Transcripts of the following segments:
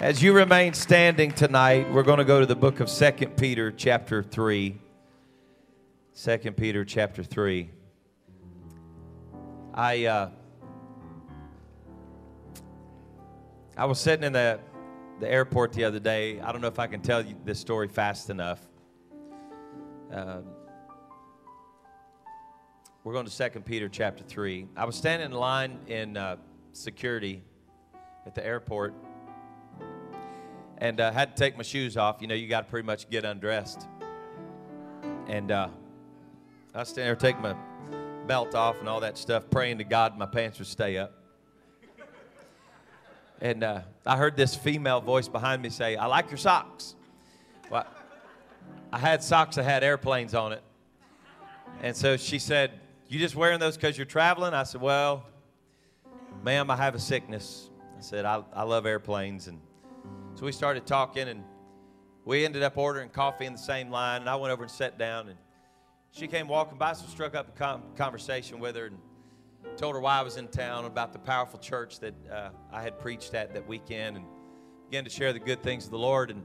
As you remain standing tonight, we're going to go to the book of 2 Peter, chapter 3. 2 Peter, chapter 3. I, uh, I was sitting in the, the airport the other day. I don't know if I can tell you this story fast enough. Uh, we're going to 2 Peter, chapter 3. I was standing in line in uh, security at the airport and uh, had to take my shoes off. You know, you got to pretty much get undressed. And uh, I was standing there, taking my belt off and all that stuff, praying to God my pants would stay up. And uh, I heard this female voice behind me say, I like your socks. Well, I had socks that had airplanes on it. And so she said, You just wearing those because you're traveling? I said, Well, ma'am, I have a sickness. I said, I, I love airplanes. And so we started talking, and we ended up ordering coffee in the same line. And I went over and sat down, and she came walking by, so struck up a conversation with her and told her why I was in town about the powerful church that uh, I had preached at that weekend, and began to share the good things of the Lord. And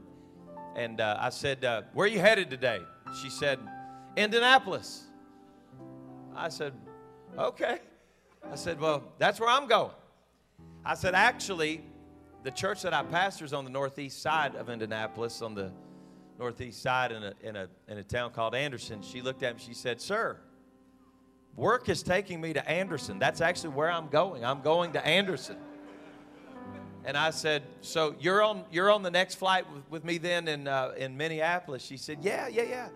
and uh, I said, uh, "Where are you headed today?" She said, "Indianapolis." I said, "Okay." I said, "Well, that's where I'm going." I said, "Actually, the church that I pastor is on the northeast side of Indianapolis, on the northeast side in a, in a, in a town called Anderson. She looked at me, she said, Sir, work is taking me to Anderson. That's actually where I'm going. I'm going to Anderson. And I said, "So you're on you're on the next flight with, with me then in uh, in Minneapolis?" She said, "Yeah, yeah, yeah."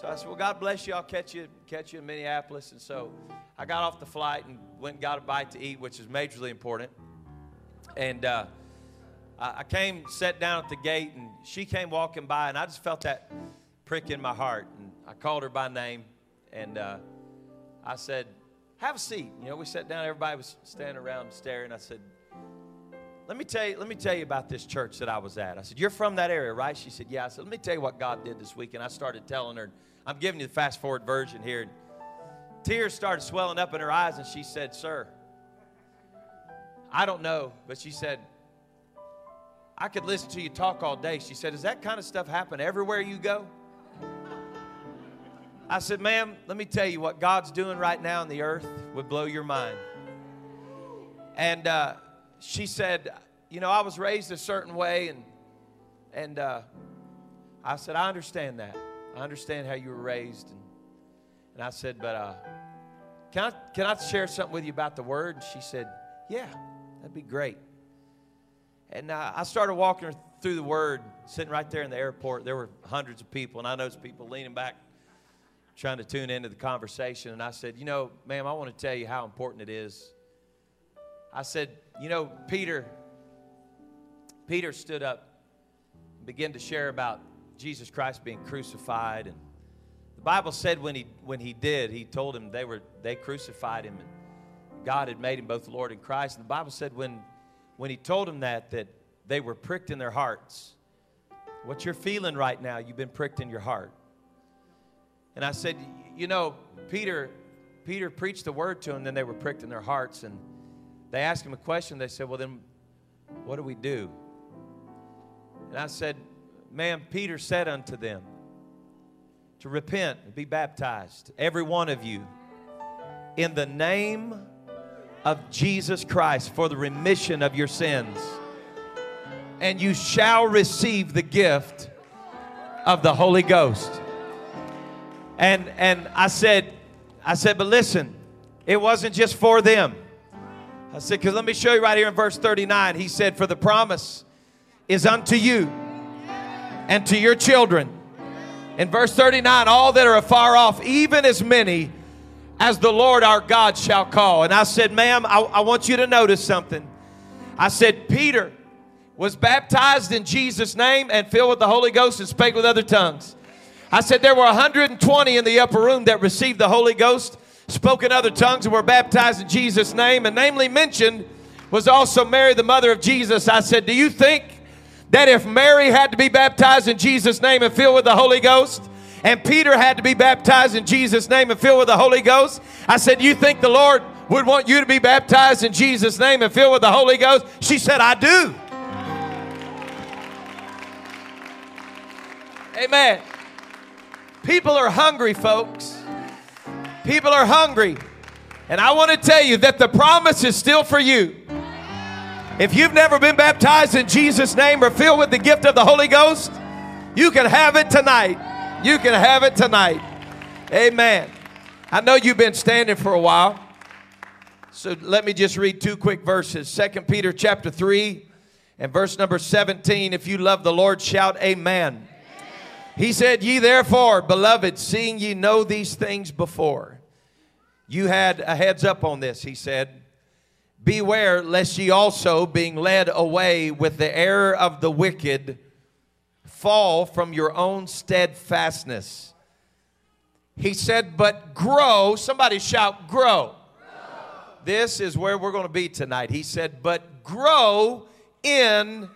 So I said, "Well, God bless you. I'll catch you catch you in Minneapolis." And so I got off the flight and went and got a bite to eat, which is majorly important. And uh, I came, sat down at the gate, and she came walking by, and I just felt that prick in my heart. And I called her by name, and uh, I said, "Have a seat." You know, we sat down. Everybody was standing around staring. I said, "Let me tell you. Let me tell you about this church that I was at." I said, "You're from that area, right?" She said, "Yeah." I said, "Let me tell you what God did this week." And I started telling her. I'm giving you the fast forward version here. And tears started swelling up in her eyes, and she said, "Sir." I don't know, but she said, I could listen to you talk all day. She said, Does that kind of stuff happen everywhere you go? I said, Ma'am, let me tell you what God's doing right now in the earth would blow your mind. And uh, she said, You know, I was raised a certain way, and, and uh, I said, I understand that. I understand how you were raised. And, and I said, But uh, can, I, can I share something with you about the word? And she said, Yeah, that'd be great. And uh, I started walking through the Word, sitting right there in the airport. There were hundreds of people, and I noticed people leaning back, trying to tune into the conversation. And I said, You know, ma'am, I want to tell you how important it is. I said, You know, Peter, Peter stood up and began to share about Jesus Christ being crucified. And the Bible said when he, when he did, he told him they, were, they crucified him, and God had made him both Lord and Christ. And the Bible said when when he told them that, that they were pricked in their hearts. What you're feeling right now, you've been pricked in your heart. And I said, you know, Peter, Peter preached the word to them, then they were pricked in their hearts. And they asked him a question. They said, well, then what do we do? And I said, ma'am, Peter said unto them, to repent and be baptized, every one of you, in the name of Jesus Christ for the remission of your sins. And you shall receive the gift of the Holy Ghost. And and I said, I said, but listen, it wasn't just for them. I said, because let me show you right here in verse 39. He said, For the promise is unto you and to your children. In verse 39, all that are afar off, even as many as the Lord our God shall call. And I said, Ma'am, I, I, want you to notice something. I said, Peter was baptized in Jesus' name and filled with the Holy Ghost and spake with other tongues. I said, There were 120 in the upper room that received the Holy Ghost, spoke in other tongues, and were baptized in Jesus' name. And namely mentioned was also Mary, the mother of Jesus. I said, Do you think that if Mary had to be baptized in Jesus' name and filled with the Holy Ghost, and Peter had to be baptized in Jesus' name and filled with the Holy Ghost. I said, You think the Lord would want you to be baptized in Jesus' name and filled with the Holy Ghost? She said, I do. Amen. People are hungry, folks. People are hungry. And I want to tell you that the promise is still for you. If you've never been baptized in Jesus' name or filled with the gift of the Holy Ghost, you can have it tonight. You can have it tonight. Amen. I know you've been standing for a while. So let me just read two quick verses. Second Peter chapter 3 and verse number 17. If you love the Lord, shout amen. amen. He said, Ye therefore, beloved, seeing ye know these things before. You had a heads up on this, he said. Beware lest ye also, being led away with the error of the wicked, fall from your own steadfastness he said, but grow. Somebody shout, grow. grow. This is where we're going to be tonight. He said, but grow in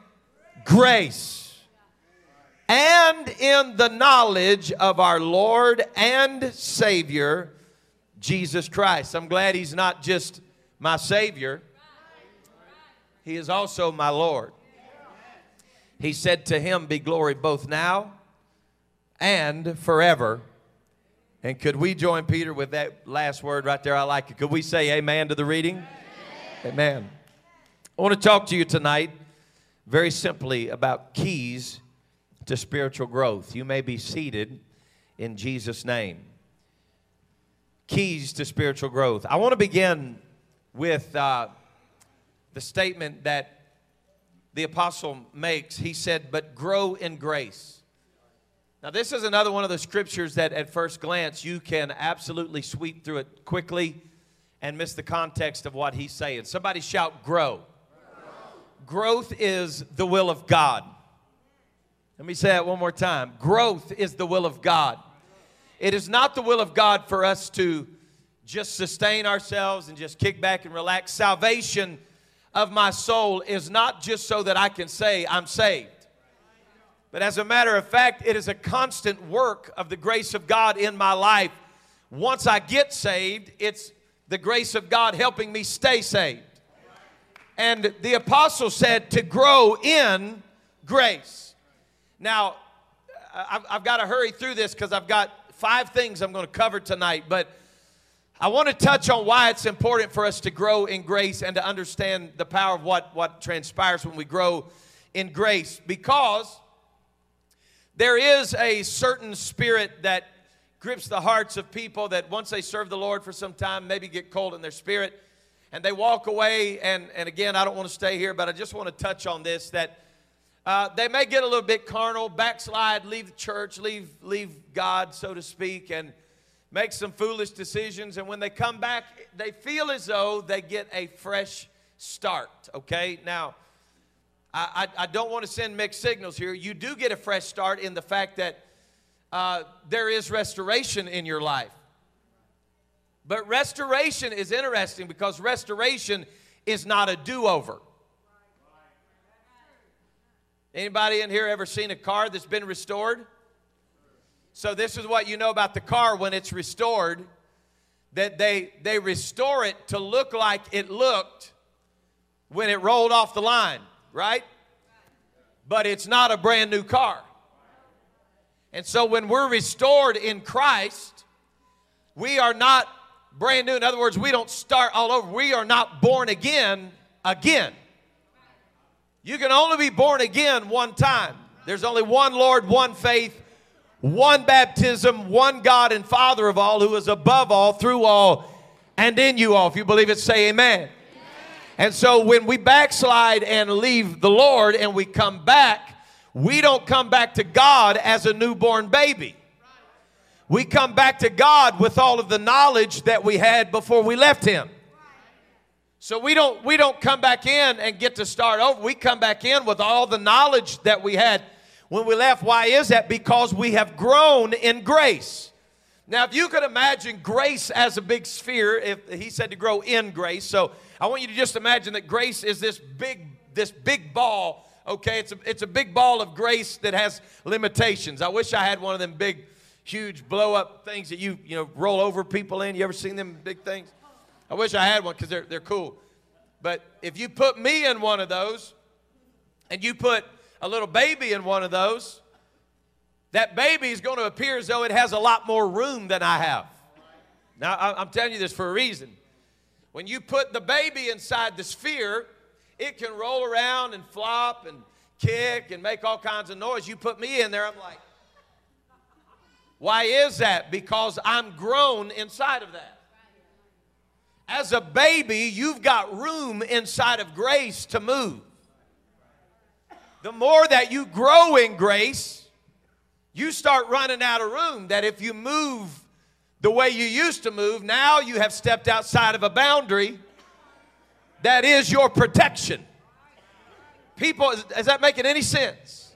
grace and in the knowledge of our Lord and Savior, Jesus Christ. I'm glad He's not just my Savior, He is also my Lord. He said to Him, Be glory both now and forever. And could we join Peter with that last word right there? I like it. Could we say amen to the reading? Amen. amen. I want to talk to you tonight very simply about keys to spiritual growth. You may be seated in Jesus' name. Keys to spiritual growth. I want to begin with uh, the statement that the apostle makes. He said, But grow in grace. Now, this is another one of the scriptures that at first glance you can absolutely sweep through it quickly and miss the context of what he's saying. Somebody shout, grow. Growth is the will of God. Let me say that one more time. Growth is the will of God. It is not the will of God for us to just sustain ourselves and just kick back and relax. Salvation of my soul is not just so that I can say I'm saved. But as a matter of fact, it is a constant work of the grace of God in my life. Once I get saved, it's the grace of God helping me stay saved. And the apostle said to grow in grace. Now, I've, I've got to hurry through this because I've got five things I'm going to cover tonight, but I want to touch on why it's important for us to grow in grace and to understand the power of what, what transpires when we grow in grace. Because there is a certain spirit that grips the hearts of people that once they serve the Lord for some time, maybe get cold in their spirit and they walk away. And, and again, I don't want to stay here, but I just want to touch on this that uh, they may get a little bit carnal, backslide, leave the church, leave, leave God, so to speak, and make some foolish decisions. And when they come back, they feel as though they get a fresh start, okay? Now, I, I, I don't want to send mixed signals here. You do get a fresh start in the fact that uh, there is restoration in your life. But restoration is interesting because restoration is not a do-over. Anybody in here ever seen a car that's been restored? So this is what you know about the car when it's restored that they they restore it to look like it looked when it rolled off the line right? But it's not a brand new car. And so when we're restored in Christ, we are not brand new. In other words, we don't start all over. We are not born again again. You can only be born again one time. There's only one Lord, one faith, one baptism, one God and Father of all, who is above all, through all, and in you all. If you believe it, say amen. And so when we backslide and leave the Lord and we come back, we don't come back to God as a newborn baby. We come back to God with all of the knowledge that we had before we left him. So we don't we don't come back in and get to start over. We come back in with all the knowledge that we had when we left. Why is that? Because we have grown in grace. Now, if you could imagine grace as a big sphere, if he said to grow in grace, so I want you to just imagine that grace is this big, this big ball. Okay, it's a, it's a big ball of grace that has limitations. I wish I had one of them big, huge blow up things that you you know roll over people in. You ever seen them big things? I wish I had one because they're they're cool. But if you put me in one of those, and you put a little baby in one of those, that baby is going to appear as though it has a lot more room than I have. Now, I'm telling you this for a reason. When you put the baby inside the sphere, it can roll around and flop and kick and make all kinds of noise. You put me in there, I'm like, why is that? Because I'm grown inside of that. As a baby, you've got room inside of grace to move. The more that you grow in grace, you start running out of room. That if you move the way you used to move, now you have stepped outside of a boundary that is your protection. People, is that making any sense?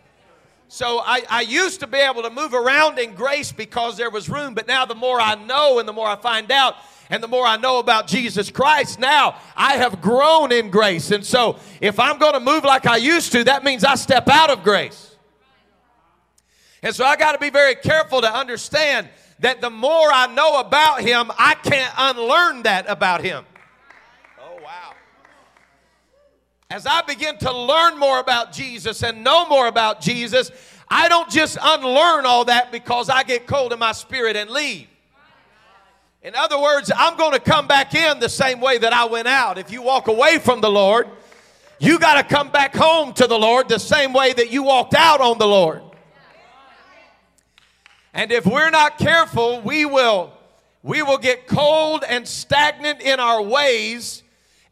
So I, I used to be able to move around in grace because there was room, but now the more I know and the more I find out, and the more I know about Jesus Christ, now I have grown in grace. And so if I'm going to move like I used to, that means I step out of grace. And so I got to be very careful to understand that the more I know about Him, I can't unlearn that about Him. Oh, wow. As I begin to learn more about Jesus and know more about Jesus, I don't just unlearn all that because I get cold in my spirit and leave. In other words, I'm going to come back in the same way that I went out. If you walk away from the Lord, you got to come back home to the Lord the same way that you walked out on the Lord. And if we're not careful, we will we will get cold and stagnant in our ways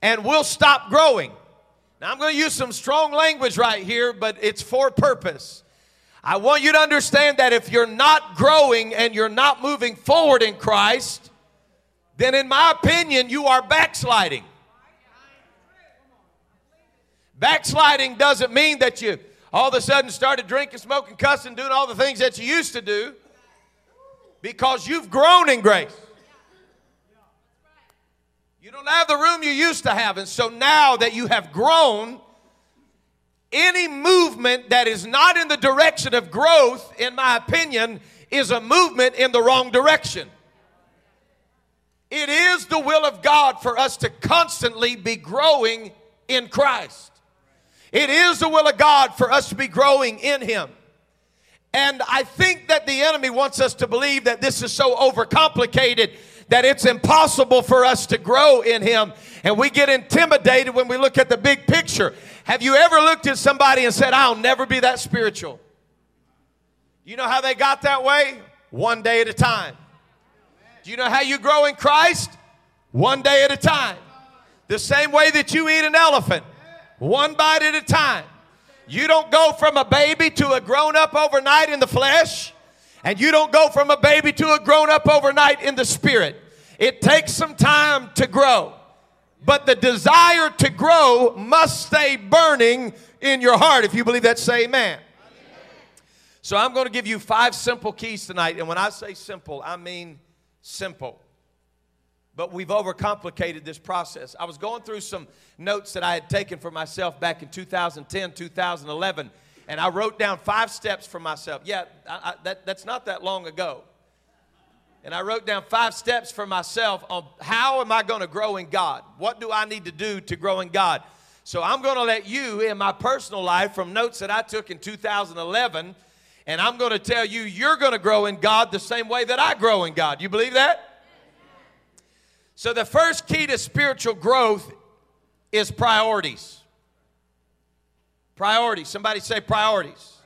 and we'll stop growing. Now I'm going to use some strong language right here, but it's for purpose. I want you to understand that if you're not growing and you're not moving forward in Christ, then in my opinion, you are backsliding. Backsliding doesn't mean that you all of a sudden started drinking, smoking, cussing, doing all the things that you used to do because you've grown in grace. You don't have the room you used to have. And so now that you have grown, any movement that is not in the direction of growth, in my opinion, is a movement in the wrong direction. It is the will of God for us to constantly be growing in Christ. It is the will of God for us to be growing in Him. And I think that the enemy wants us to believe that this is so overcomplicated that it's impossible for us to grow in Him. And we get intimidated when we look at the big picture. Have you ever looked at somebody and said, I'll never be that spiritual? You know how they got that way? One day at a time. Do you know how you grow in Christ? One day at a time. The same way that you eat an elephant, one bite at a time. You don't go from a baby to a grown up overnight in the flesh, and you don't go from a baby to a grown up overnight in the spirit. It takes some time to grow, but the desire to grow must stay burning in your heart. If you believe that, say amen. So I'm going to give you five simple keys tonight, and when I say simple, I mean simple. But we've overcomplicated this process. I was going through some notes that I had taken for myself back in 2010, 2011, and I wrote down five steps for myself. Yeah, I, I, that, that's not that long ago. And I wrote down five steps for myself on how am I going to grow in God? What do I need to do to grow in God? So I'm going to let you in my personal life from notes that I took in 2011 and I'm going to tell you, you're going to grow in God the same way that I grow in God. You believe that? So, the first key to spiritual growth is priorities. Priorities. Somebody say priorities.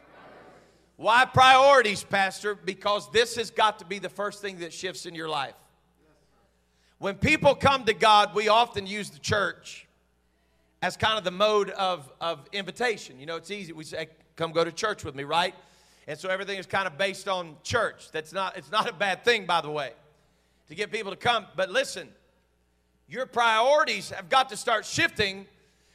Why priorities, Pastor? Because this has got to be the first thing that shifts in your life. When people come to God, we often use the church as kind of the mode of, of invitation. You know, it's easy. We say, come go to church with me, right? And so everything is kind of based on church. That's not, it's not a bad thing, by the way, to get people to come. But listen, your priorities have got to start shifting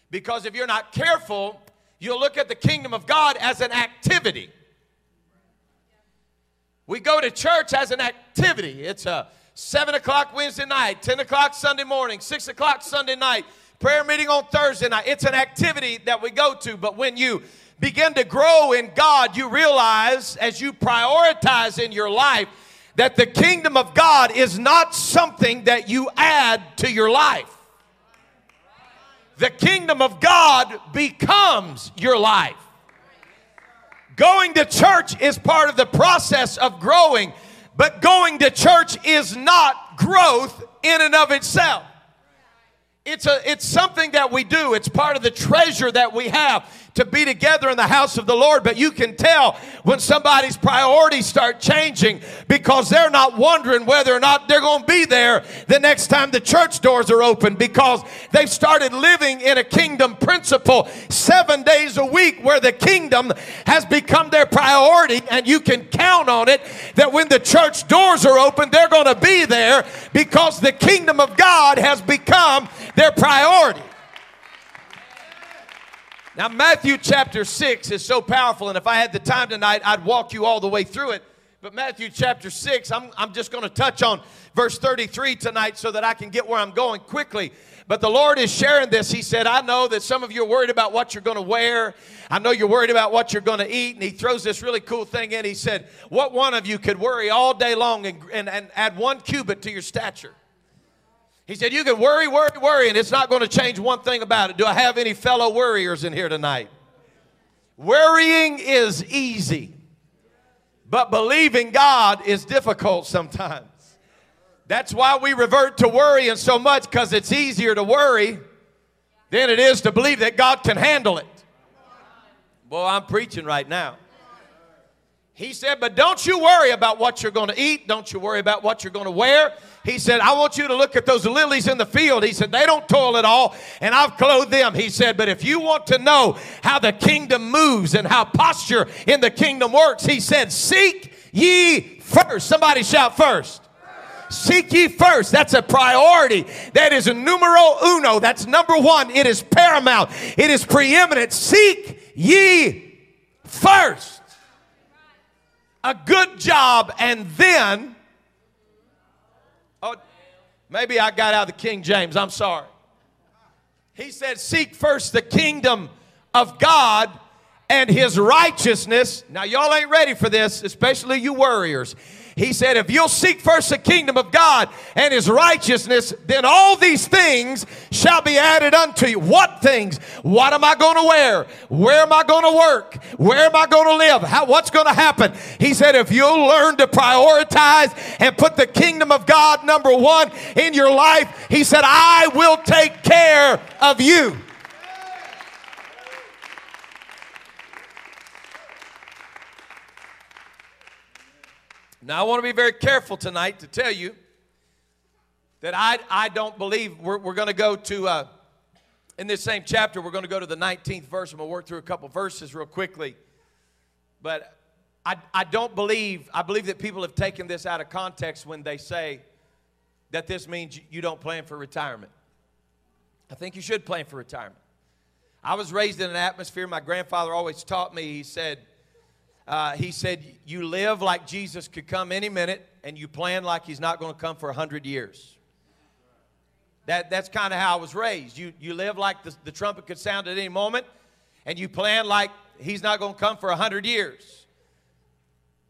because if you're not careful, you'll look at the kingdom of God as an activity. We go to church as an activity. It's a 7 o'clock Wednesday night, 10 o'clock Sunday morning, 6 o'clock Sunday night, prayer meeting on Thursday night. It's an activity that we go to, but when you begin to grow in God, you realize as you prioritize in your life that the kingdom of God is not something that you add to your life. The kingdom of God becomes your life. Going to church is part of the process of growing, but going to church is not growth in and of itself. It's, a, it's something that we do. It's part of the treasure that we have to be together in the house of the Lord. But you can tell when somebody's priorities start changing because they're not wondering whether or not they're going to be there the next time the church doors are open because they've started living in a kingdom principle seven days a week where the kingdom has become their priority. And you can count on it that when the church doors are open, they're going to be there because the kingdom of God has become their priority. Now, Matthew chapter 6 is so powerful, and if I had the time tonight, I'd walk you all the way through it. But Matthew chapter 6, I'm, I'm just going to touch on verse 33 tonight so that I can get where I'm going quickly. But the Lord is sharing this. He said, I know that some of you are worried about what you're going to wear. I know you're worried about what you're going to eat. And He throws this really cool thing in. He said, What one of you could worry all day long and, and, and add one cubit to your stature? He said, You can worry, worry, worry, and it's not going to change one thing about it. Do I have any fellow worriers in here tonight? Worrying is easy, but believing God is difficult sometimes. That's why we revert to worrying so much because it's easier to worry than it is to believe that God can handle it. Boy, I'm preaching right now. He said, But don't you worry about what you're going to eat. Don't you worry about what you're going to wear. He said, I want you to look at those lilies in the field. He said, They don't toil at all, and I've clothed them. He said, But if you want to know how the kingdom moves and how posture in the kingdom works, he said, Seek ye first. Somebody shout first. Seek ye first. That's a priority. That is a numero uno. That's number one. It is paramount. It is preeminent. Seek ye first a good job and then, oh, maybe I got out of the King James, I'm sorry. He said, Seek first the kingdom of God and his righteousness. Now, y'all ain't ready for this, especially you worriers. He said, If you'll seek first the kingdom of God and his righteousness, then all these things shall be added unto you. What things? What am I going to wear? Where am I going to work? Where am I going to live? How, what's going to happen? He said, If you'll learn to prioritize and put the kingdom of God number one in your life, he said, I will take care of you. Now, I want to be very careful tonight to tell you that I, I don't believe we're, we're going to go to, uh, in this same chapter, we're going to go to the 19th verse. I'm going to work through a couple verses real quickly. But I, I don't believe, I believe that people have taken this out of context when they say that this means you don't plan for retirement. I think you should plan for retirement. I was raised in an atmosphere, my grandfather always taught me, he said, uh, he said, You live like Jesus could come any minute, and you plan like he's not going to come for 100 years. That, that's kind of how I was raised. You, you live like the, the trumpet could sound at any moment, and you plan like he's not going to come for 100 years.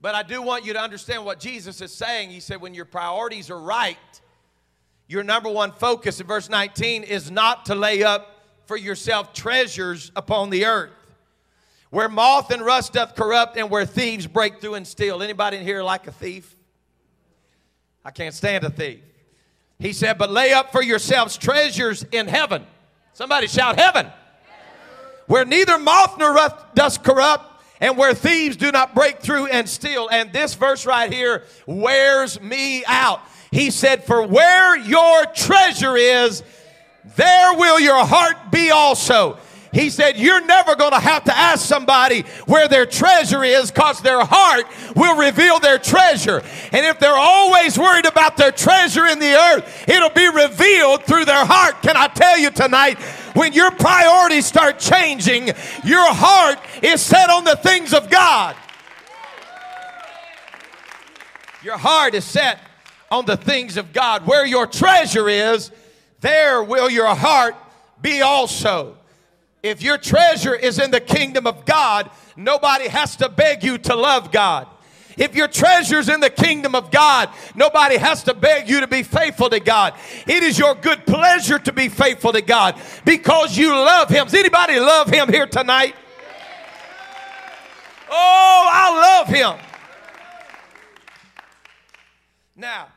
But I do want you to understand what Jesus is saying. He said, When your priorities are right, your number one focus in verse 19 is not to lay up for yourself treasures upon the earth where moth and rust doth corrupt and where thieves break through and steal. Anybody in here like a thief? I can't stand a thief. He said, but lay up for yourselves treasures in heaven. Somebody shout heaven. Where neither moth nor rust doth corrupt and where thieves do not break through and steal. And this verse right here wears me out. He said, for where your treasure is, there will your heart be also. He said, You're never going to have to ask somebody where their treasure is because their heart will reveal their treasure. And if they're always worried about their treasure in the earth, it'll be revealed through their heart. Can I tell you tonight? When your priorities start changing, your heart is set on the things of God. Your heart is set on the things of God. Where your treasure is, there will your heart be also. If your treasure is in the kingdom of God, nobody has to beg you to love God. If your treasure's in the kingdom of God, nobody has to beg you to be faithful to God. It is your good pleasure to be faithful to God because you love Him. Does anybody love Him here tonight? Oh, I love Him. Now,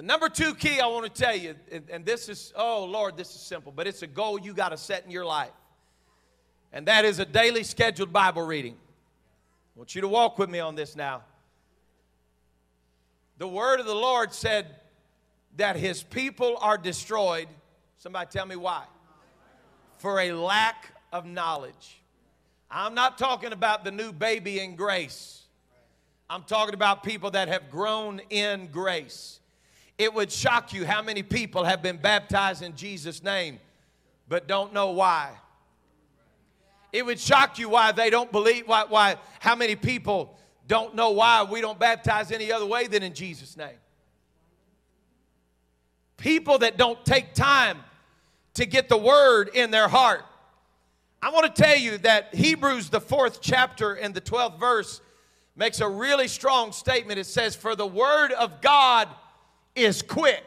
the number two key I want to tell you, and, and this is, oh Lord, this is simple, but it's a goal you got to set in your life. And that is a daily scheduled Bible reading. I want you to walk with me on this now. The word of the Lord said that his people are destroyed. Somebody tell me why. For a lack of knowledge. I'm not talking about the new baby in grace. I'm talking about people that have grown in grace. It would shock you how many people have been baptized in Jesus' name but don't know why. It would shock you why they don't believe, why, why how many people don't know why we don't baptize any other way than in Jesus' name. People that don't take time to get the word in their heart. I want to tell you that Hebrews, the fourth chapter and the 12th verse, makes a really strong statement. It says, For the word of God is quick.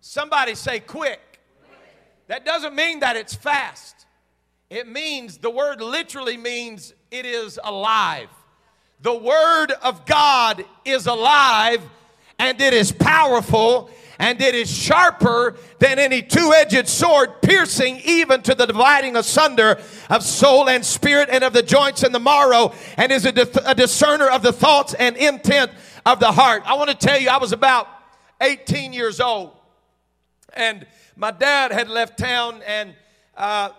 Somebody say quick. That doesn't mean that it's fast. It means, the word literally means it is alive. The word of God is alive and it is powerful and it is sharper than any two edged sword, piercing even to the dividing asunder of soul and spirit and of the joints and the marrow, and is a, di- a discerner of the thoughts and intent of the heart. I want to tell you, I was about 18 years old, and my dad had left town, and uh,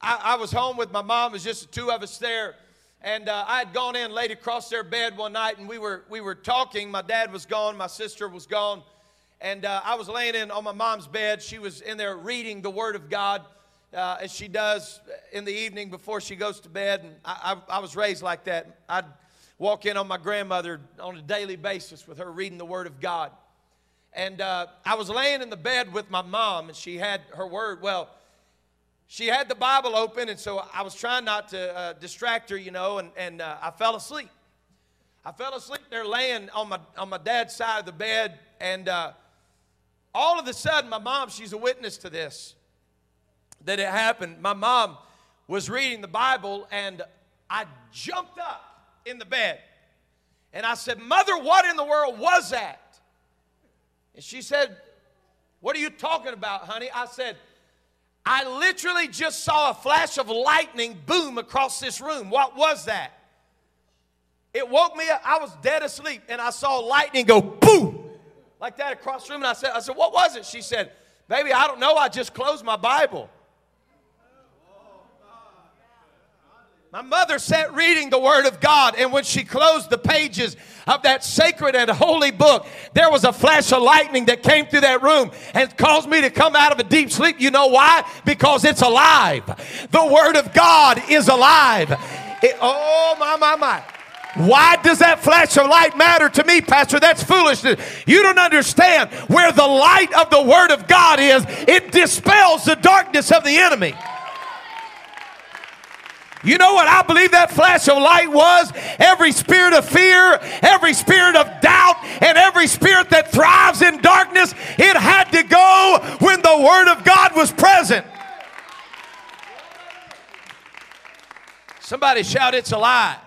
I, I, was home with my mom. It was just the two of us there. And uh, I had gone in, laid across their bed one night, and we were, we were talking. My dad was gone, my sister was gone. And uh, I was laying in on my mom's bed. She was in there reading the Word of God, uh, as she does in the evening before she goes to bed. And I, I, I was raised like that. I'd walk in on my grandmother on a daily basis with her reading the Word of God. And uh, I was laying in the bed with my mom, and she had her Word. Well, she had the Bible open, and so I was trying not to uh, distract her, you know, and, and uh, I fell asleep. I fell asleep there laying on my, on my dad's side of the bed, and uh, all of a sudden, my mom, she's a witness to this, that it happened. My mom was reading the Bible, and I jumped up in the bed. And I said, Mother, what in the world was that? And she said, What are you talking about, honey? I said, I literally just saw a flash of lightning boom across this room. What was that? It woke me up. I was dead asleep and I saw lightning go boom like that across the room. And I said, I said, what was it? She said, baby, I don't know. I just closed my Bible. My mother sat reading the Word of God, and when she closed the pages of that sacred and holy book, there was a flash of lightning that came through that room and caused me to come out of a deep sleep. You know why? Because it's alive. The Word of God is alive. It, oh, my, my, my. Why does that flash of light matter to me, Pastor? That's foolishness. You don't understand where the light of the Word of God is, it dispels the darkness of the enemy. You know what I believe that flash of light was? Every spirit of fear, every spirit of doubt, and every spirit that thrives in darkness, it had to go when the Word of God was present. Somebody shout, It's alive.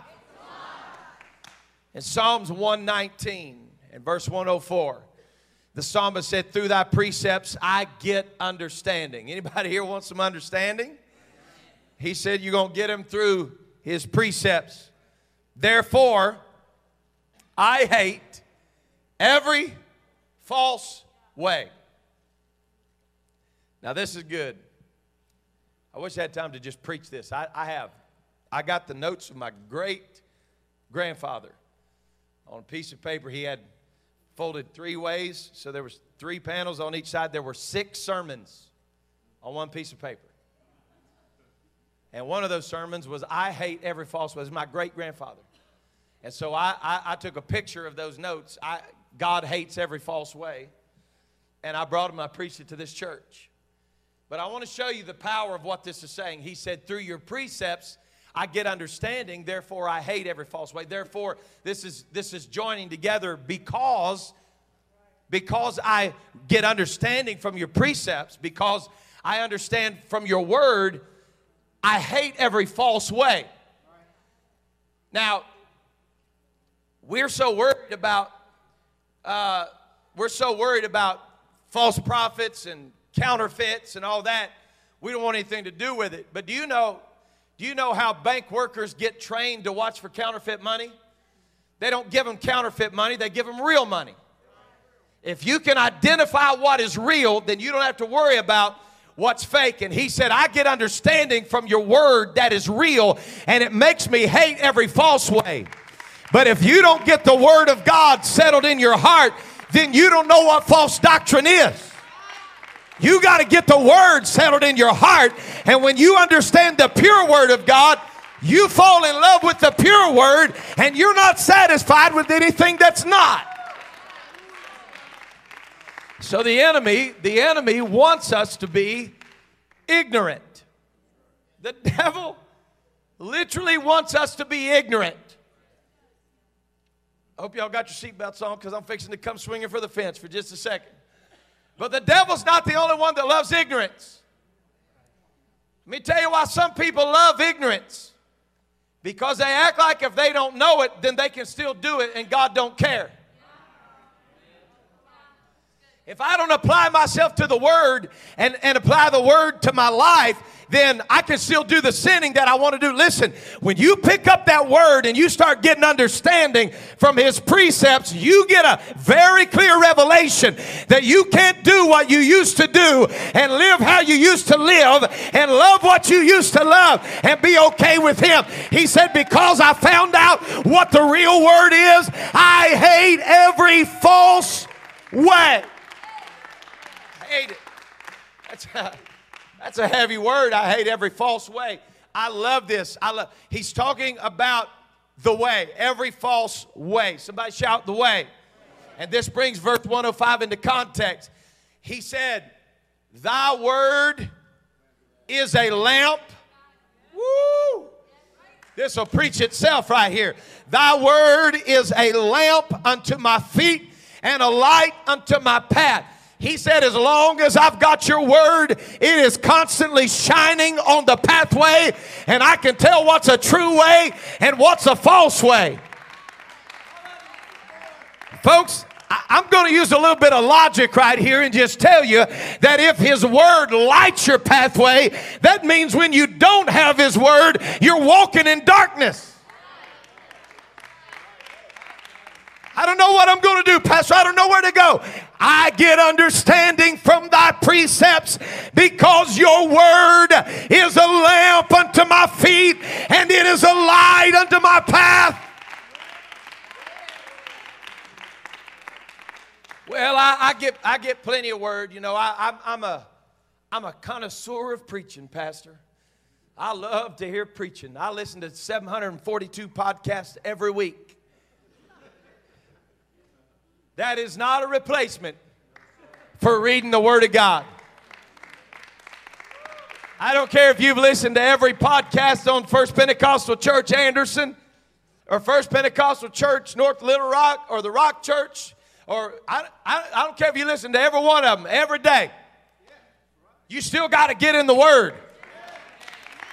In Psalms 119 and verse 104, the psalmist said, Through thy precepts I get understanding. Anybody here want some understanding? He said, You're going to get him through his precepts. Therefore, I hate every false way. Now, this is good. I wish I had time to just preach this. I, I have. I got the notes of my great grandfather on a piece of paper he had folded three ways so there was three panels on each side there were six sermons on one piece of paper and one of those sermons was i hate every false was my great grandfather and so I, I, I, took a picture of those notes. I, god hates every false way. And i brought him i preached it to this church. But i want to show you the power of what this is saying. He said through your precepts I get understanding, therefore I hate every false way. Therefore, this is this is joining together because because I get understanding from your precepts, because I understand from your word, I hate every false way. Now, we're so worried about uh, we're so worried about false prophets and counterfeits and all that. We don't want anything to do with it. But do you know? Do you know how bank workers get trained to watch for counterfeit money? They don't give them counterfeit money; they give them real money. If you can identify what is real, then you don't have to worry about what's fake. And he said, I get understanding from your word that is real, and it makes me hate every false way. But if you don't get the word of God settled in your heart, then you don't know what false doctrine is. You got to get the word settled in your heart. And when you understand the pure word of God, you fall in love with the pure word and you're not satisfied with anything that's not. So the enemy, the enemy wants us to be ignorant. The devil literally wants us to be ignorant. I hope y'all got your seatbelts on because I'm fixing to come swinging for the fence for just a second. But the devil's not the only one that loves ignorance. Let me tell you why some people love ignorance. Because they act like if they don't know it, then they can still do it and God don't care. If I don't apply myself to the word and, and apply the word to my life, then I can still do the sinning that I want to do. Listen, when you pick up that word and you start getting understanding from his precepts, you get a very clear revelation that you can't do what you used to do and live how you used to live and love what you used to love and be okay with him. He said, Because I found out what the real word is, I hate every false way. Hate it. That's. That's a heavy word. I hate every false way. I love this. I love He's talking about the way, every false way. Somebody shout the way. And this brings verse 105 into context. He said, Thy word is a lamp. Woo! This will preach itself right here. Thy word is a lamp unto my feet and a light unto my path. He said, As long as I've got your word, it is constantly shining on the pathway, and I can tell what's a true way and what's a false way. Folks, I'm going to use a little bit of logic right here and just tell you that if His Word lights your pathway, that means when you don't have His Word, you're walking in darkness. I don't know what I'm going to do, Pastor. I don't know where to go. I get understanding from thy precepts because your word is a lamp unto my feet and it is a light unto my path. Well, I, I get I get plenty of word. You know, I, I'm a I'm a connoisseur of preaching, Pastor. I love to hear preaching. I listen to 742 podcasts every week. That is not a replacement for reading the Word of God. I don't care if you've listened to every podcast on First Pentecostal Church Anderson or First Pentecostal Church North Little Rock or the Rock Church, or I, I, I don't care if you listen to every one of them every day. You still got to get in the Word.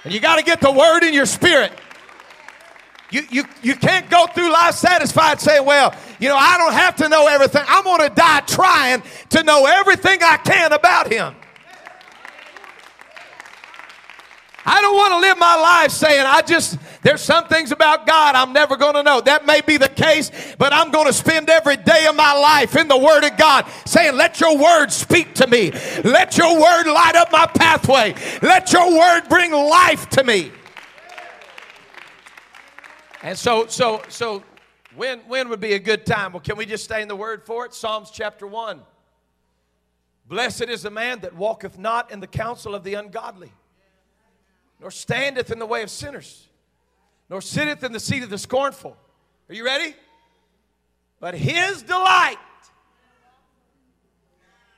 And you got to get the Word in your spirit. You, you, you can't go through life satisfied saying, well, you know, I don't have to know everything. I'm going to die trying to know everything I can about Him. I don't want to live my life saying, I just, there's some things about God I'm never going to know. That may be the case, but I'm going to spend every day of my life in the Word of God saying, Let your Word speak to me. Let your Word light up my pathway. Let your Word bring life to me. And so, so, so, when, when would be a good time? Well, can we just stay in the word for it? Psalms chapter 1. Blessed is the man that walketh not in the counsel of the ungodly, nor standeth in the way of sinners, nor sitteth in the seat of the scornful. Are you ready? But his delight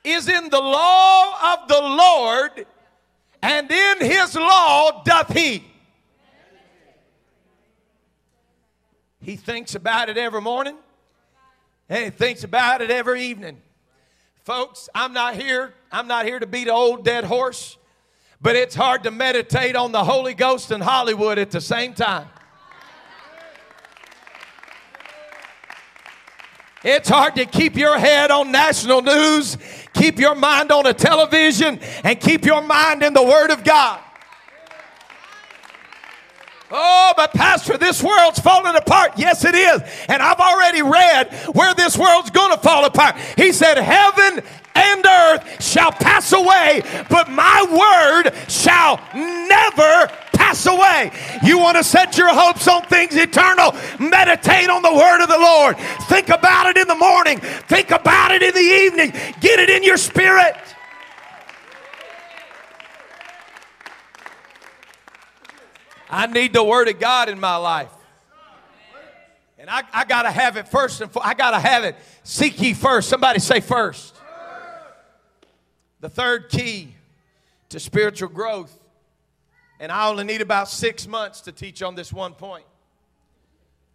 is in the law of the Lord, and in his law doth he He thinks about it every morning and he thinks about it every evening. Folks, I'm not here. I'm not here to beat an old dead horse, but it's hard to meditate on the Holy Ghost and Hollywood at the same time. It's hard to keep your head on national news, keep your mind on a television, and keep your mind in the Word of God. Oh, but Pastor, this world's falling apart. Yes, it is. And I've already read where this world's going to fall apart. He said, Heaven and earth shall pass away, but my word shall never pass away. You want to set your hopes on things eternal? Meditate on the word of the Lord. Think about it in the morning, think about it in the evening. Get it in your spirit. I need the Word of God in my life. And I, I got to have it first and I got to have it. Seek ye first. Somebody say first. The third key to spiritual growth, and I only need about six months to teach on this one point.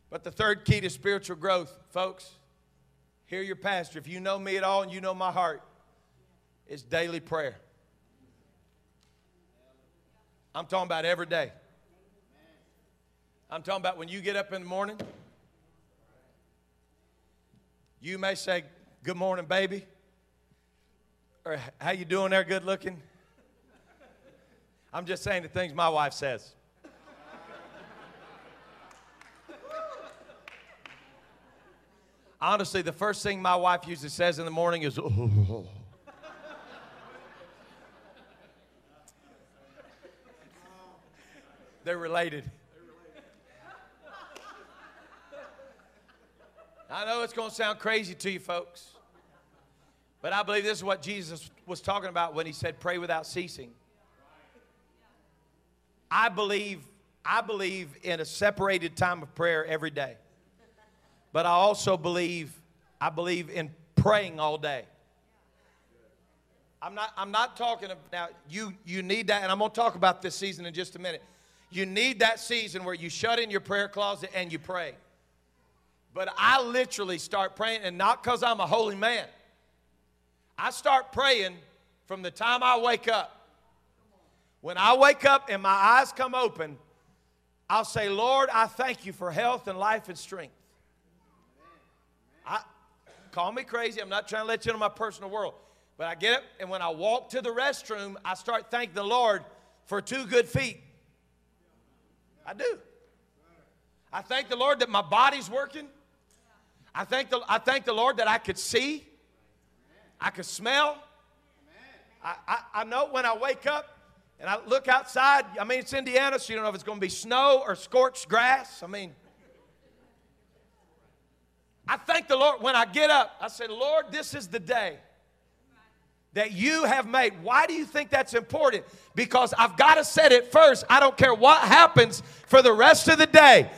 But the third key to spiritual growth, folks, hear your pastor. If you know me at all and you know my heart, is daily prayer. I'm talking about every day. I'm talking about when you get up in the morning, you may say, Good morning, baby. Or how you doing there, good looking? I'm just saying the things my wife says. Honestly, the first thing my wife usually says in the morning is, oh. They're related. I know it's going to sound crazy to you folks, but I believe this is what Jesus was talking about when he said, pray without ceasing. I believe, I believe in a separated time of prayer every day. But I also believe, I believe in praying all day. I'm not, I'm not talking about, now, you, you need that, and I'm going to talk about this season in just a minute. You need that season where you shut in your prayer closet and you pray. But I literally start praying, and not because I'm a holy man. I start praying from the time I wake up. When I wake up and my eyes come open, I'll say, Lord, I thank you for health and life and strength. I, call me crazy. I'm not trying to let you into my personal world. But I get up, and when I walk to the restroom, I start thanking the Lord for two good feet. I do. I thank the Lord that my body's working. I thank the, I thank the Lord that I could see, I could smell. I, I, I know when I wake up and I look outside, I mean, it's Indiana, so you don't know if it's going to be snow or scorched grass. I mean, I thank the Lord when I get up. I say, Lord, this is the day that you have made. Why do you think that's important? Because I've got to set it first. I don't care what happens for the rest of the day.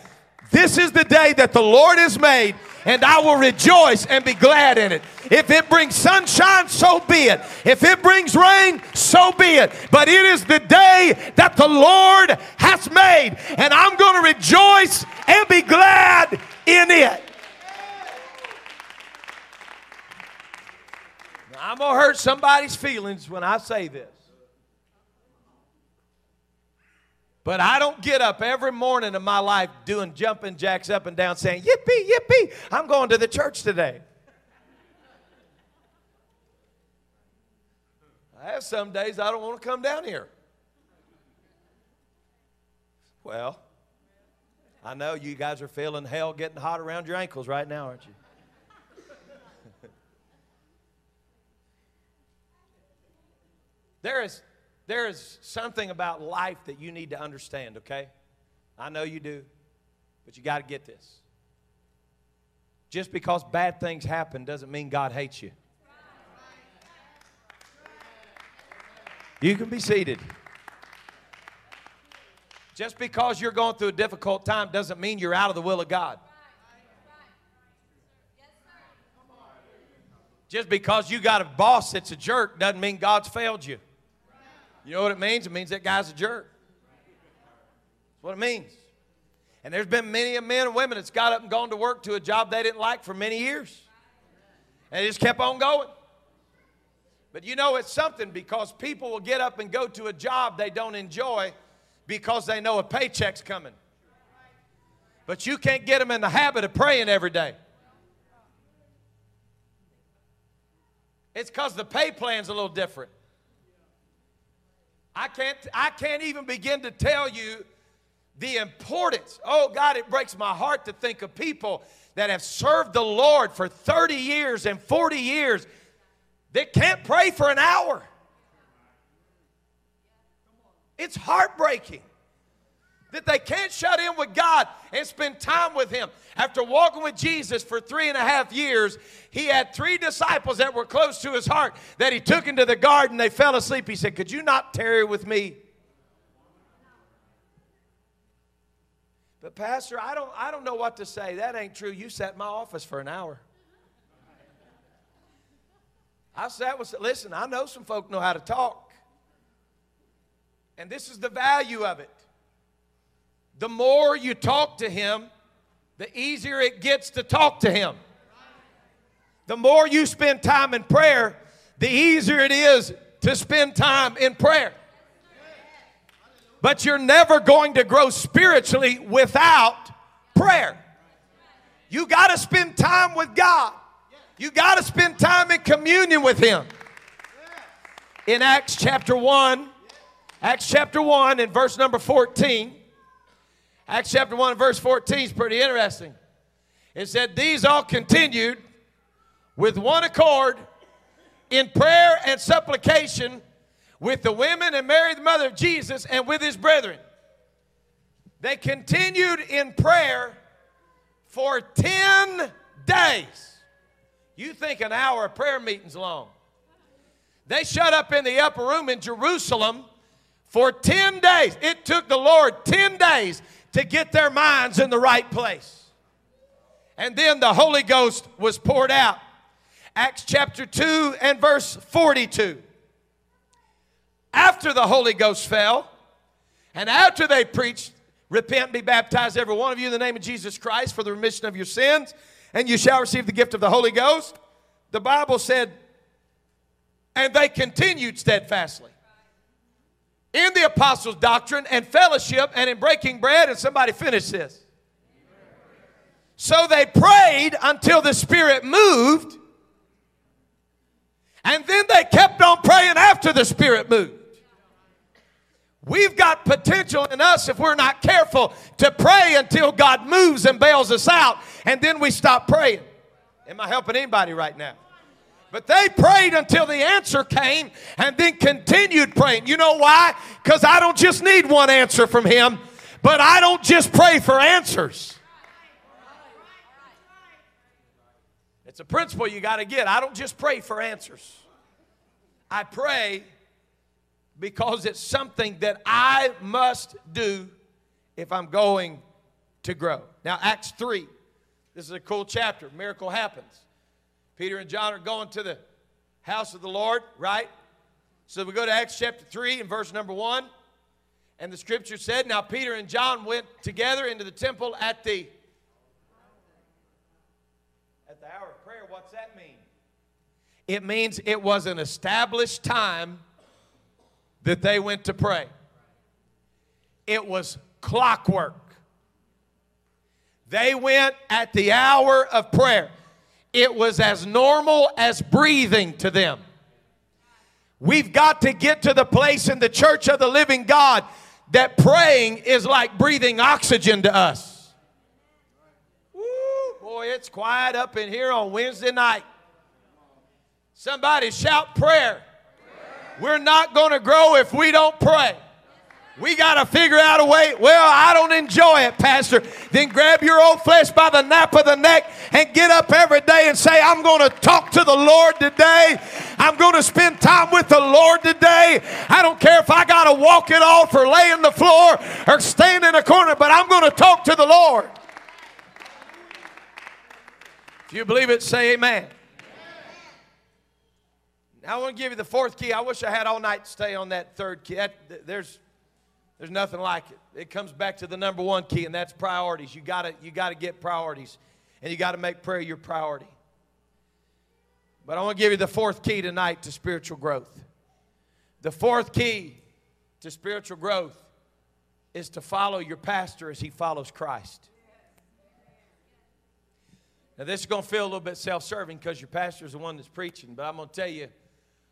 This is the day that the Lord has made, and I will rejoice and be glad in it. If it brings sunshine, so be it. If it brings rain, so be it. But it is the day that the Lord has made, and I'm going to rejoice and be glad in it. Now, I'm going to hurt somebody's feelings when I say this. But I don't get up every morning of my life doing jumping jacks up and down saying, Yippee, yippee, I'm going to the church today. I have some days I don't want to come down here. Well, I know you guys are feeling hell getting hot around your ankles right now, aren't you? there is there is something about life that you need to understand, okay? I know you do, but you got to get this. Just because bad things happen doesn't mean God hates you. You can be seated. Just because you're going through a difficult time doesn't mean you're out of the will of God. Just because you got a boss that's a jerk doesn't mean God's failed you. You know what it means? It means that guy's a jerk. That's what it means. And there's been many men and women that's got up and gone to work to a job they didn't like for many years. And it just kept on going. But you know it's something because people will get up and go to a job they don't enjoy because they know a paycheck's coming. But you can't get them in the habit of praying every day. It's because the pay plan's a little different. I can't, I can't even begin to tell you the importance. Oh, God, it breaks my heart to think of people that have served the Lord for 30 years and 40 years that can't pray for an hour. It's heartbreaking that they can't shut in with God and spend time with Him. After walking with Jesus for three and a half years, He had three disciples that were close to His heart that He took into the garden. They fell asleep. He said, Could you not tarry with me? But, Pastor, I don't, I don't know what to say. That ain't true. You sat in my office for an hour. I sat with, listen, I know some folk know how to talk. And this is the value of it the more you talk to Him, the easier it gets to talk to Him. The more you spend time in prayer, the easier it is to spend time in prayer. But you're never going to grow spiritually without prayer. You got to spend time with God. You got to spend time in communion with Him. In Acts chapter 1, Acts chapter 1 and verse number 14, Acts chapter 1, verse 14 is pretty interesting. It said, These all continued with one accord in prayer and supplication with the women and Mary, the mother of Jesus, and with his brethren. They continued in prayer for 10 days. You think an hour of prayer meeting's long. They shut up in the upper room in Jerusalem for 10 days. It took the Lord 10 days to get their minds in the right place. And then the Holy Ghost was poured out. Acts chapter 2 and verse 42. After the Holy Ghost fell, and after they preached, Repent, be baptized, every one of you, in the name of Jesus Christ for the remission of your sins, and you shall receive the gift of the Holy Ghost. The Bible said, and they continued steadfastly in the apostles' doctrine and fellowship and in breaking bread. And somebody finish this. So they prayed until the Spirit moved, and then they kept on praying after the Spirit moved. We've got potential in us if we're not careful to pray until God moves and bails us out, and then we stop praying. Am I helping anybody right now? But they prayed until the answer came and then continued praying. You know why? Because I don't just need one answer from Him, but I don't just pray for answers. It's a principle you got to get. I don't just pray for answers, I pray because it's something that I must do if I'm going to grow. Now, Acts 3. This is a cool chapter. Miracle happens. Peter and John are going to the house of the Lord, right? So we go to Acts chapter 3 and verse number 1. And the scripture said, Now Peter and John went together into the temple at the at the hour of prayer. What's that mean? It means it was an established time that they went to pray. It was clockwork. They went at the hour of prayer it was as normal as breathing to them. We've got to get to the place in the church of the living God that praying is like breathing oxygen to us. Woo, boy, it's quiet up in here on Wednesday night. Somebody shout prayer. We're not going to grow if we don't pray. We got to figure out a way. Well, I don't enjoy it, Pastor. Then grab your old flesh by the nape of the neck and get up every day and say, I'm going to talk to the Lord today. I'm going to spend time with the Lord today. I don't care if I got to walk it off or lay in the floor or stand in a corner, but I'm going to talk to the Lord. If you believe it, say amen. Now, I want to give you the fourth key. I wish I had all night to stay on that third key. That, there's there's nothing like it. It comes back to the number one key, and that's priorities. You gotta, you gotta get priorities, and you gotta make prayer your priority. But I want to give you the fourth key tonight to spiritual growth. The fourth key to spiritual growth is to follow your pastor as he follows Christ. Now, this is going to feel a little bit self serving because your pastor is the one that's preaching, but I'm going to tell you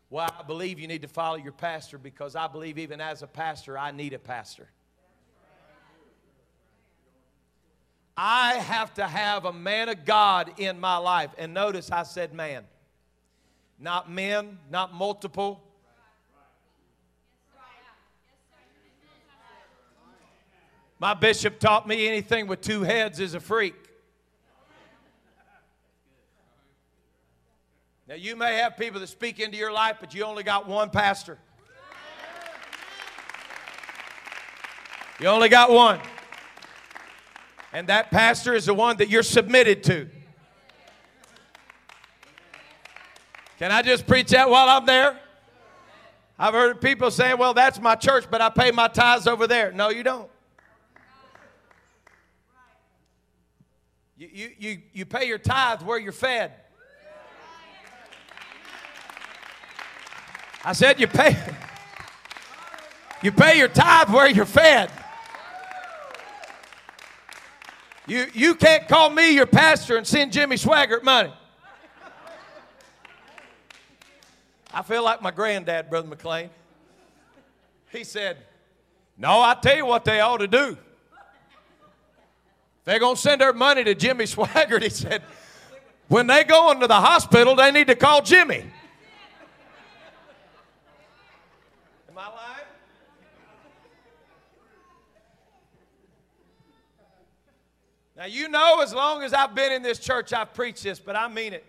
why I believe you need to follow your pastor because I believe even as a pastor, I need a pastor. I have to have a man of God in my life. And notice I said man, not men, not multiple. My bishop taught me anything with two heads is a freak. Now, you may have people that speak into your life, but you only got one pastor. You only got one. And that pastor is the one that you're submitted to. Can I just preach that while I'm there? I've heard people saying, well, that's my church, but I pay my tithes over there. No, you don't. You, you, you, you pay your tithe where you're fed. I said you pay you pay your tithe where you're fed. You, you can't call me your pastor and send Jimmy Swaggart money. I feel like my granddad, Brother McLean. He said, No, I tell you what they ought to do. They're going to send their money to Jimmy Swaggart. He said, When they go into the hospital, they need to call Jimmy. Am I lying? Now, you know, as long as I've been in this church, I've preached this, but I mean it.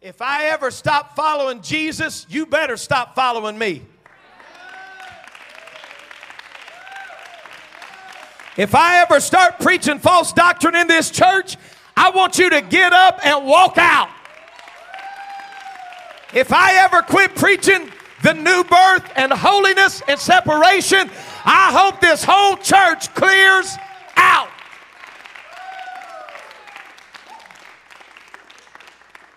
If I ever stop following Jesus, you better stop following me. If I ever start preaching false doctrine in this church, I want you to get up and walk out. If I ever quit preaching the new birth and holiness and separation, I hope this whole church clears out.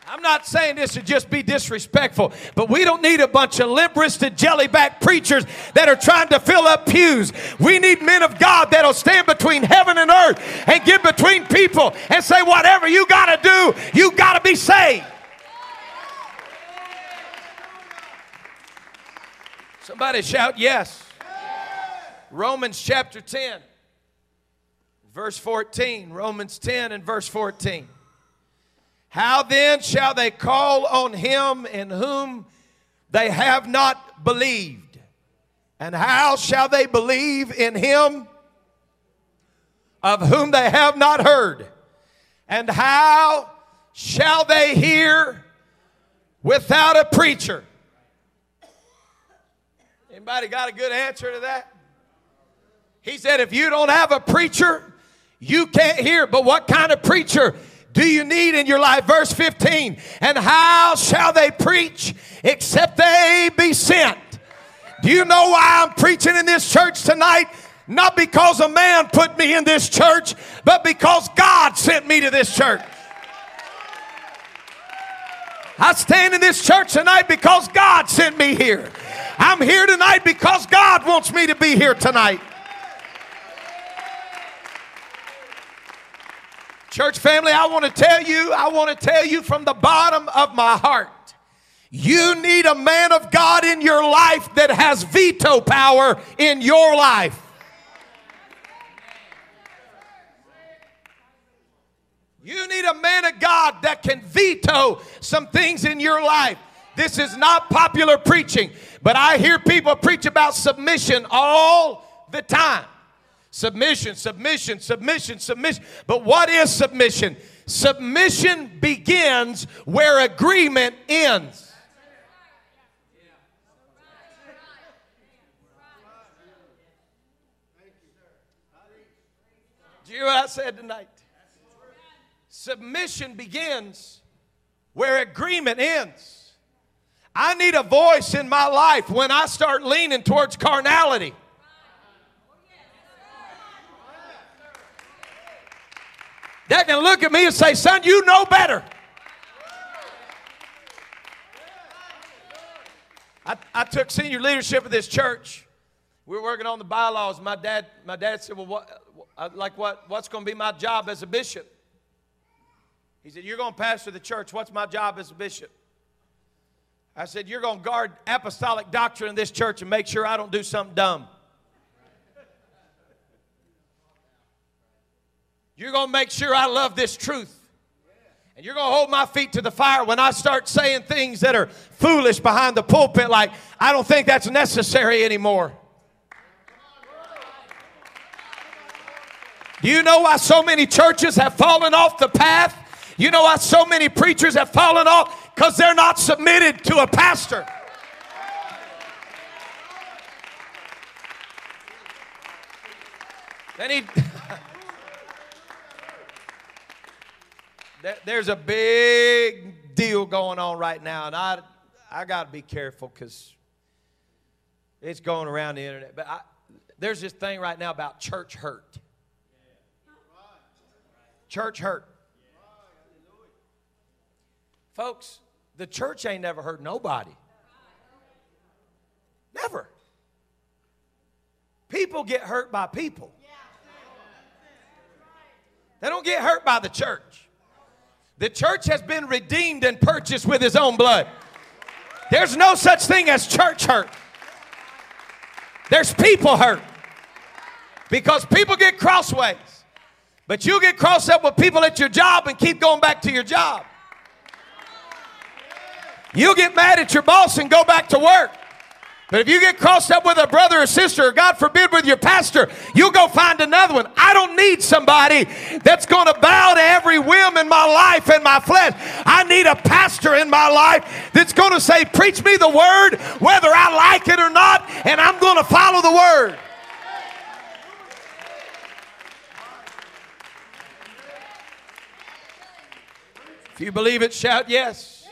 I'm not saying this to just be disrespectful, but we don't need a bunch of limp wristed jellyback preachers that are trying to fill up pews. We need men of God that'll stand between heaven and earth and get between people and say, whatever you got to do, you got to be saved. Somebody shout yes. Romans chapter 10, verse 14. Romans 10 and verse 14. How then shall they call on him in whom they have not believed? And how shall they believe in him of whom they have not heard? And how shall they hear without a preacher? Anybody got a good answer to that? He said, if you don't have a preacher, you can't hear. But what kind of preacher do you need in your life? Verse 15. And how shall they preach except they be sent? Do you know why I'm preaching in this church tonight? Not because a man put me in this church, but because God sent me to this church. I stand in this church tonight because God sent me here. I'm here tonight because God wants me to be here tonight. Church family, I want to tell you, I want to tell you from the bottom of my heart. You need a man of God in your life that has veto power in your life. You need a man of God that can veto some things in your life. This is not popular preaching, but I hear people preach about submission all the time. Submission, submission, submission, submission. But what is submission? Submission begins where agreement ends. Do you hear what I said tonight? Submission begins where agreement ends. I need a voice in my life when I start leaning towards carnality. That can look at me and say, Son, you know better. I, I took senior leadership of this church. We were working on the bylaws. My dad, my dad said, Well, what, uh, like what, what's going to be my job as a bishop? He said, You're going to pastor the church. What's my job as a bishop? I said, You're going to guard apostolic doctrine in this church and make sure I don't do something dumb. You're going to make sure I love this truth. And you're going to hold my feet to the fire when I start saying things that are foolish behind the pulpit, like, I don't think that's necessary anymore. Do you know why so many churches have fallen off the path? You know why so many preachers have fallen off? Because they're not submitted to a pastor. Then he. There's a big deal going on right now, and I, I got to be careful because it's going around the internet. But I, there's this thing right now about church hurt. Church hurt. Folks, the church ain't never hurt nobody. Never. People get hurt by people. They don't get hurt by the church. The church has been redeemed and purchased with his own blood. There's no such thing as church hurt. There's people hurt. Because people get crossways. But you get crossed up with people at your job and keep going back to your job. You'll get mad at your boss and go back to work. But if you get crossed up with a brother or sister, or God forbid with your pastor, you'll go find another one. I don't need somebody that's going to bow to every whim in my life and my flesh. I need a pastor in my life that's going to say, Preach me the word, whether I like it or not, and I'm going to follow the word. If you believe it, shout yes.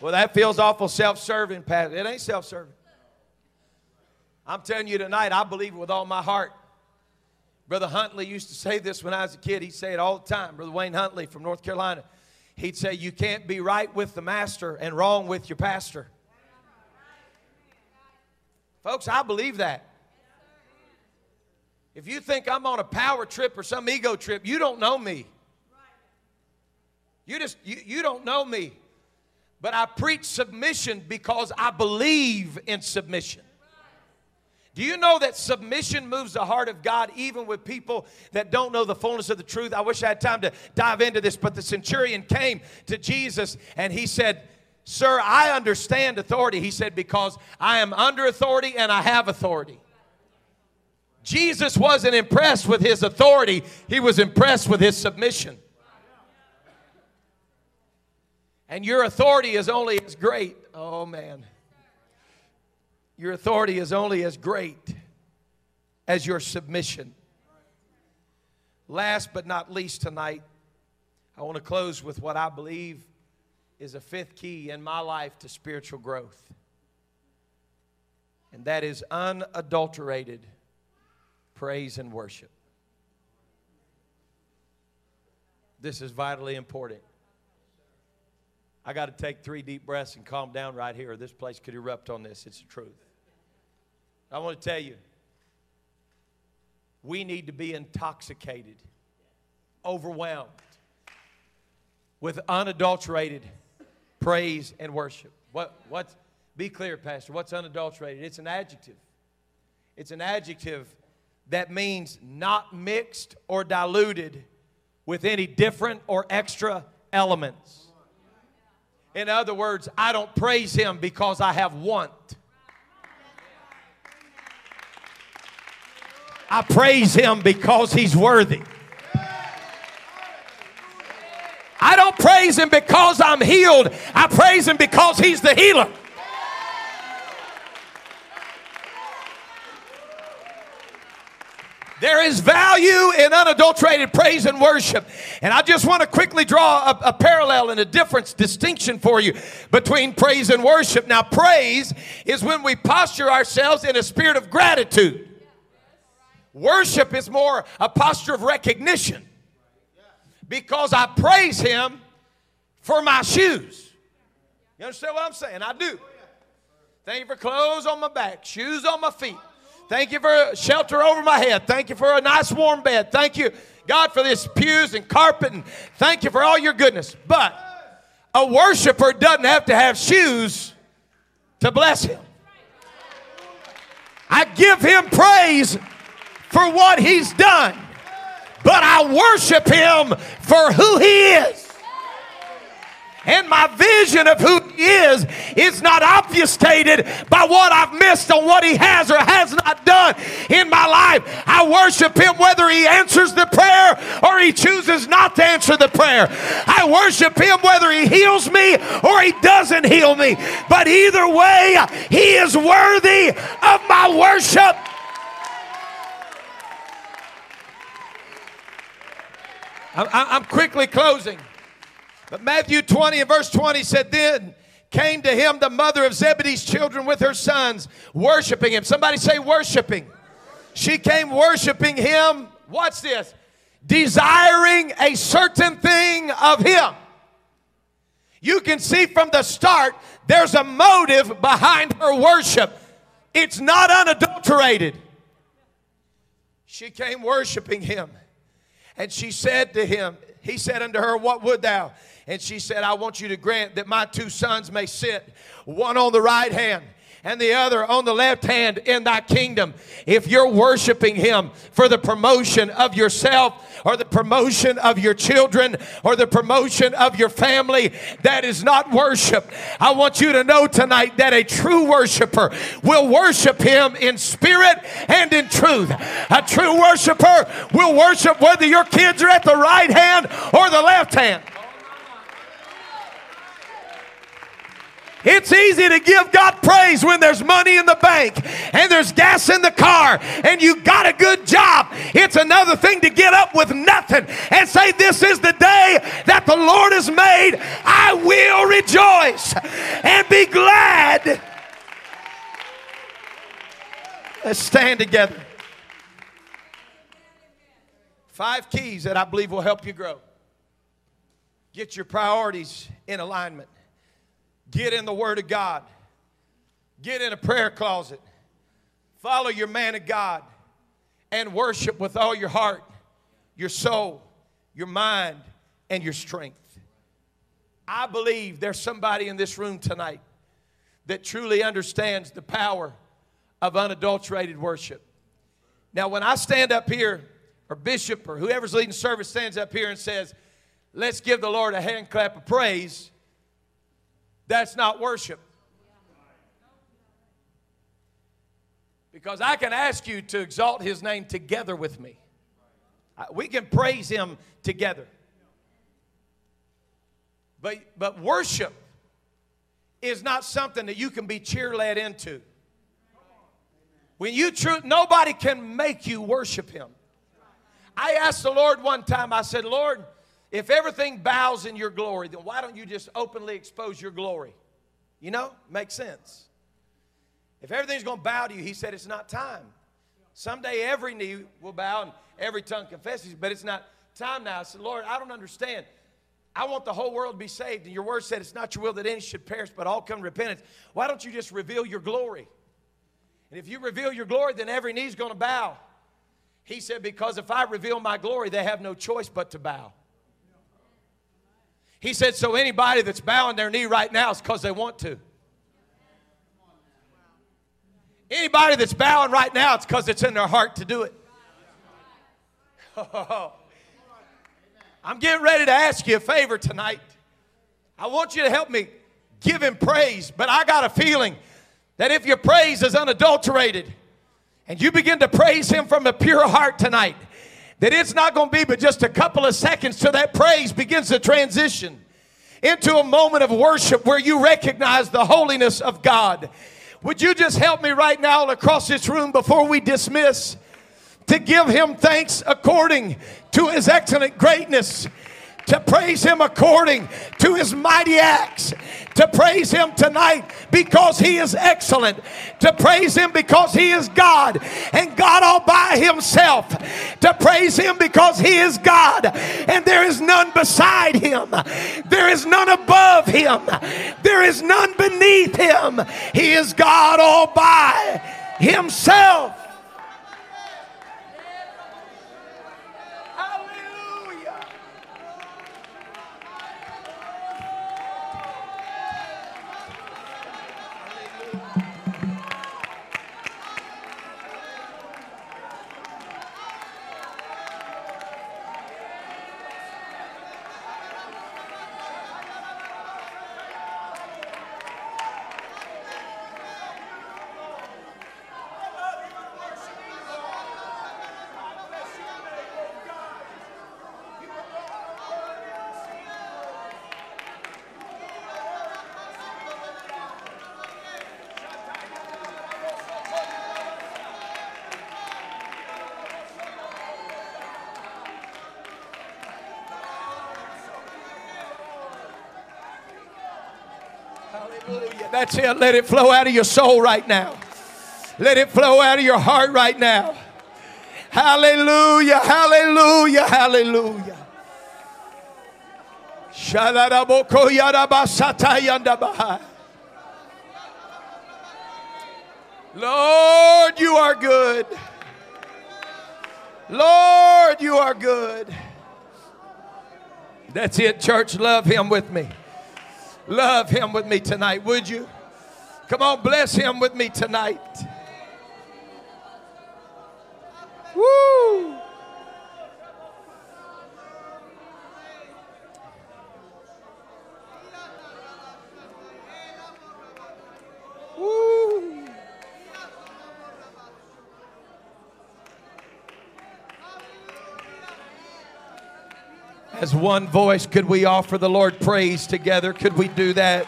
Well, that feels awful self serving, Pat. It ain't self serving. I'm telling you tonight, I believe it with all my heart. Brother Huntley used to say this when I was a kid. He'd say it all the time. Brother Wayne Huntley from North Carolina. He'd say, You can't be right with the master and wrong with your pastor. Folks, I believe that. If you think I'm on a power trip or some ego trip, you don't know me. You just, you, you don't know me. But I preach submission because I believe in submission. Do you know that submission moves the heart of God even with people that don't know the fullness of the truth? I wish I had time to dive into this, but the centurion came to Jesus and he said, Sir, I understand authority. He said, Because I am under authority and I have authority. Jesus wasn't impressed with his authority, he was impressed with his submission. And your authority is only as great. Oh, man. Your authority is only as great as your submission. Last but not least tonight, I want to close with what I believe is a fifth key in my life to spiritual growth. And that is unadulterated praise and worship. This is vitally important. I got to take three deep breaths and calm down right here, or this place could erupt on this. It's the truth. I want to tell you, we need to be intoxicated, overwhelmed with unadulterated praise and worship. What, what, be clear, Pastor, what's unadulterated? It's an adjective. It's an adjective that means not mixed or diluted with any different or extra elements. In other words, I don't praise Him because I have want. I praise Him because He's worthy. I don't praise Him because I'm healed. I praise Him because He's the healer. There is value in unadulterated praise and worship. And I just want to quickly draw a, a, parallel and a difference, distinction for you between praise and worship. Now, praise is when we posture ourselves in a spirit of gratitude. Worship is more a posture of recognition because I praise Him for my shoes. You understand what I'm saying? I do. Thank you for clothes on my back, shoes on my feet. Thank you for shelter over my head. Thank you for a nice warm bed. Thank you, God, for this pews and carpet, and thank you for all your goodness. But a worshiper doesn't have to have shoes to bless him. I give him praise for what he's done, but I worship him for who he is. And my vision of who He is is not obfuscated by what I've missed on what He has or has not done in my life. I worship Him whether He answers the prayer or He chooses not to answer the prayer. I worship Him whether He heals me or He doesn't heal me. But either way, He is worthy of my worship. I'm quickly closing. But Matthew 20 and verse 20 said, Then came to him the mother of Zebedee's children with her sons, worshiping him. Somebody say, worshiping. She came worshiping him. Watch this. Desiring a certain thing of him. You can see from the start, there's a motive behind her worship. It's not unadulterated. She came worshiping him. And she said to him, He said unto her, What would thou? And she said, I want you to grant that my two sons may sit, one on the right hand and the other on the left hand in thy kingdom. If you're worshiping him for the promotion of yourself or the promotion of your children or the promotion of your family, that is not worship. I want you to know tonight that a true worshiper will worship him in spirit and in truth. A true worshiper will worship whether your kids are at the right hand or the left hand. It's easy to give God praise when there's money in the bank and there's gas in the car and you got a good job. It's another thing to get up with nothing and say, This is the day that the Lord has made. I will rejoice and be glad. Let's stand together. Five keys that I believe will help you grow. Get your priorities in alignment. Get in the Word of God. Get in a prayer closet. Follow your man of God and worship with all your heart, your soul, your mind, and your strength. I believe there's somebody in this room tonight that truly understands the power of unadulterated worship. Now, when I stand up here, or Bishop, or whoever's leading service stands up here and says, Let's give the Lord a hand clap of praise that's not worship. Because I can ask you to exalt his name together with me. We can praise him together. But, but worship is not something that you can be cheer led into. When you truth, nobody can make you worship him. I asked the Lord one time, I said, Lord, if everything bows in your glory, then why don't you just openly expose your glory? You know, makes sense. If everything's going to bow to you, he said it's not time. Someday every knee will bow and every tongue confesses, but it's not time now. I said, Lord, I don't understand. I want the whole world to be saved, and your word said it's not your will that any should perish, but all come to repentance. Why don't you just reveal your glory? And if you reveal your glory, then every knee's going to bow. He said, Because if I reveal my glory, they have no choice but to bow. He said, So anybody that's bowing their knee right now is because they want to. Anybody that's bowing right now, it's because it's in their heart to do it. I'm getting ready to ask you a favor tonight. I want you to help me give him praise, but I got a feeling that if your praise is unadulterated and you begin to praise him from a pure heart tonight, that it's not going to be but just a couple of seconds till that praise begins to transition into a moment of worship where you recognize the holiness of God. Would you just help me right now across this room before we dismiss to give him thanks according to his excellent greatness? To praise Him according to His mighty acts, to praise Him tonight because He is excellent, to praise Him because He is God and God all by Himself, to praise Him because He is God and there is none beside Him, there is none above Him, there is none beneath Him. He is God all by Himself. That's it. Let it flow out of your soul right now. Let it flow out of your heart right now. Hallelujah. Hallelujah. Hallelujah. Lord, you are good. Lord, you are good. That's it, church. Love him with me. Love him with me tonight, would you? Come on, bless him with me tonight. Woo! As one voice, could we offer the Lord praise together? Could we do that?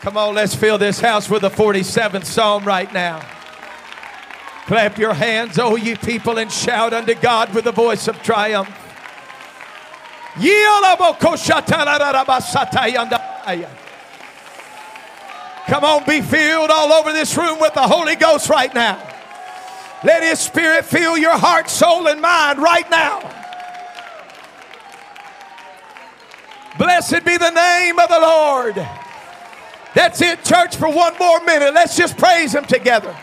Come on, let's fill this house with the 47th Psalm right now. Clap your hands, O ye people, and shout unto God with a voice of triumph. Come on, be filled all over this room with the Holy Ghost right now. Let His Spirit fill your heart, soul, and mind right now. Blessed be the name of the Lord. That's it, church, for one more minute. Let's just praise Him together.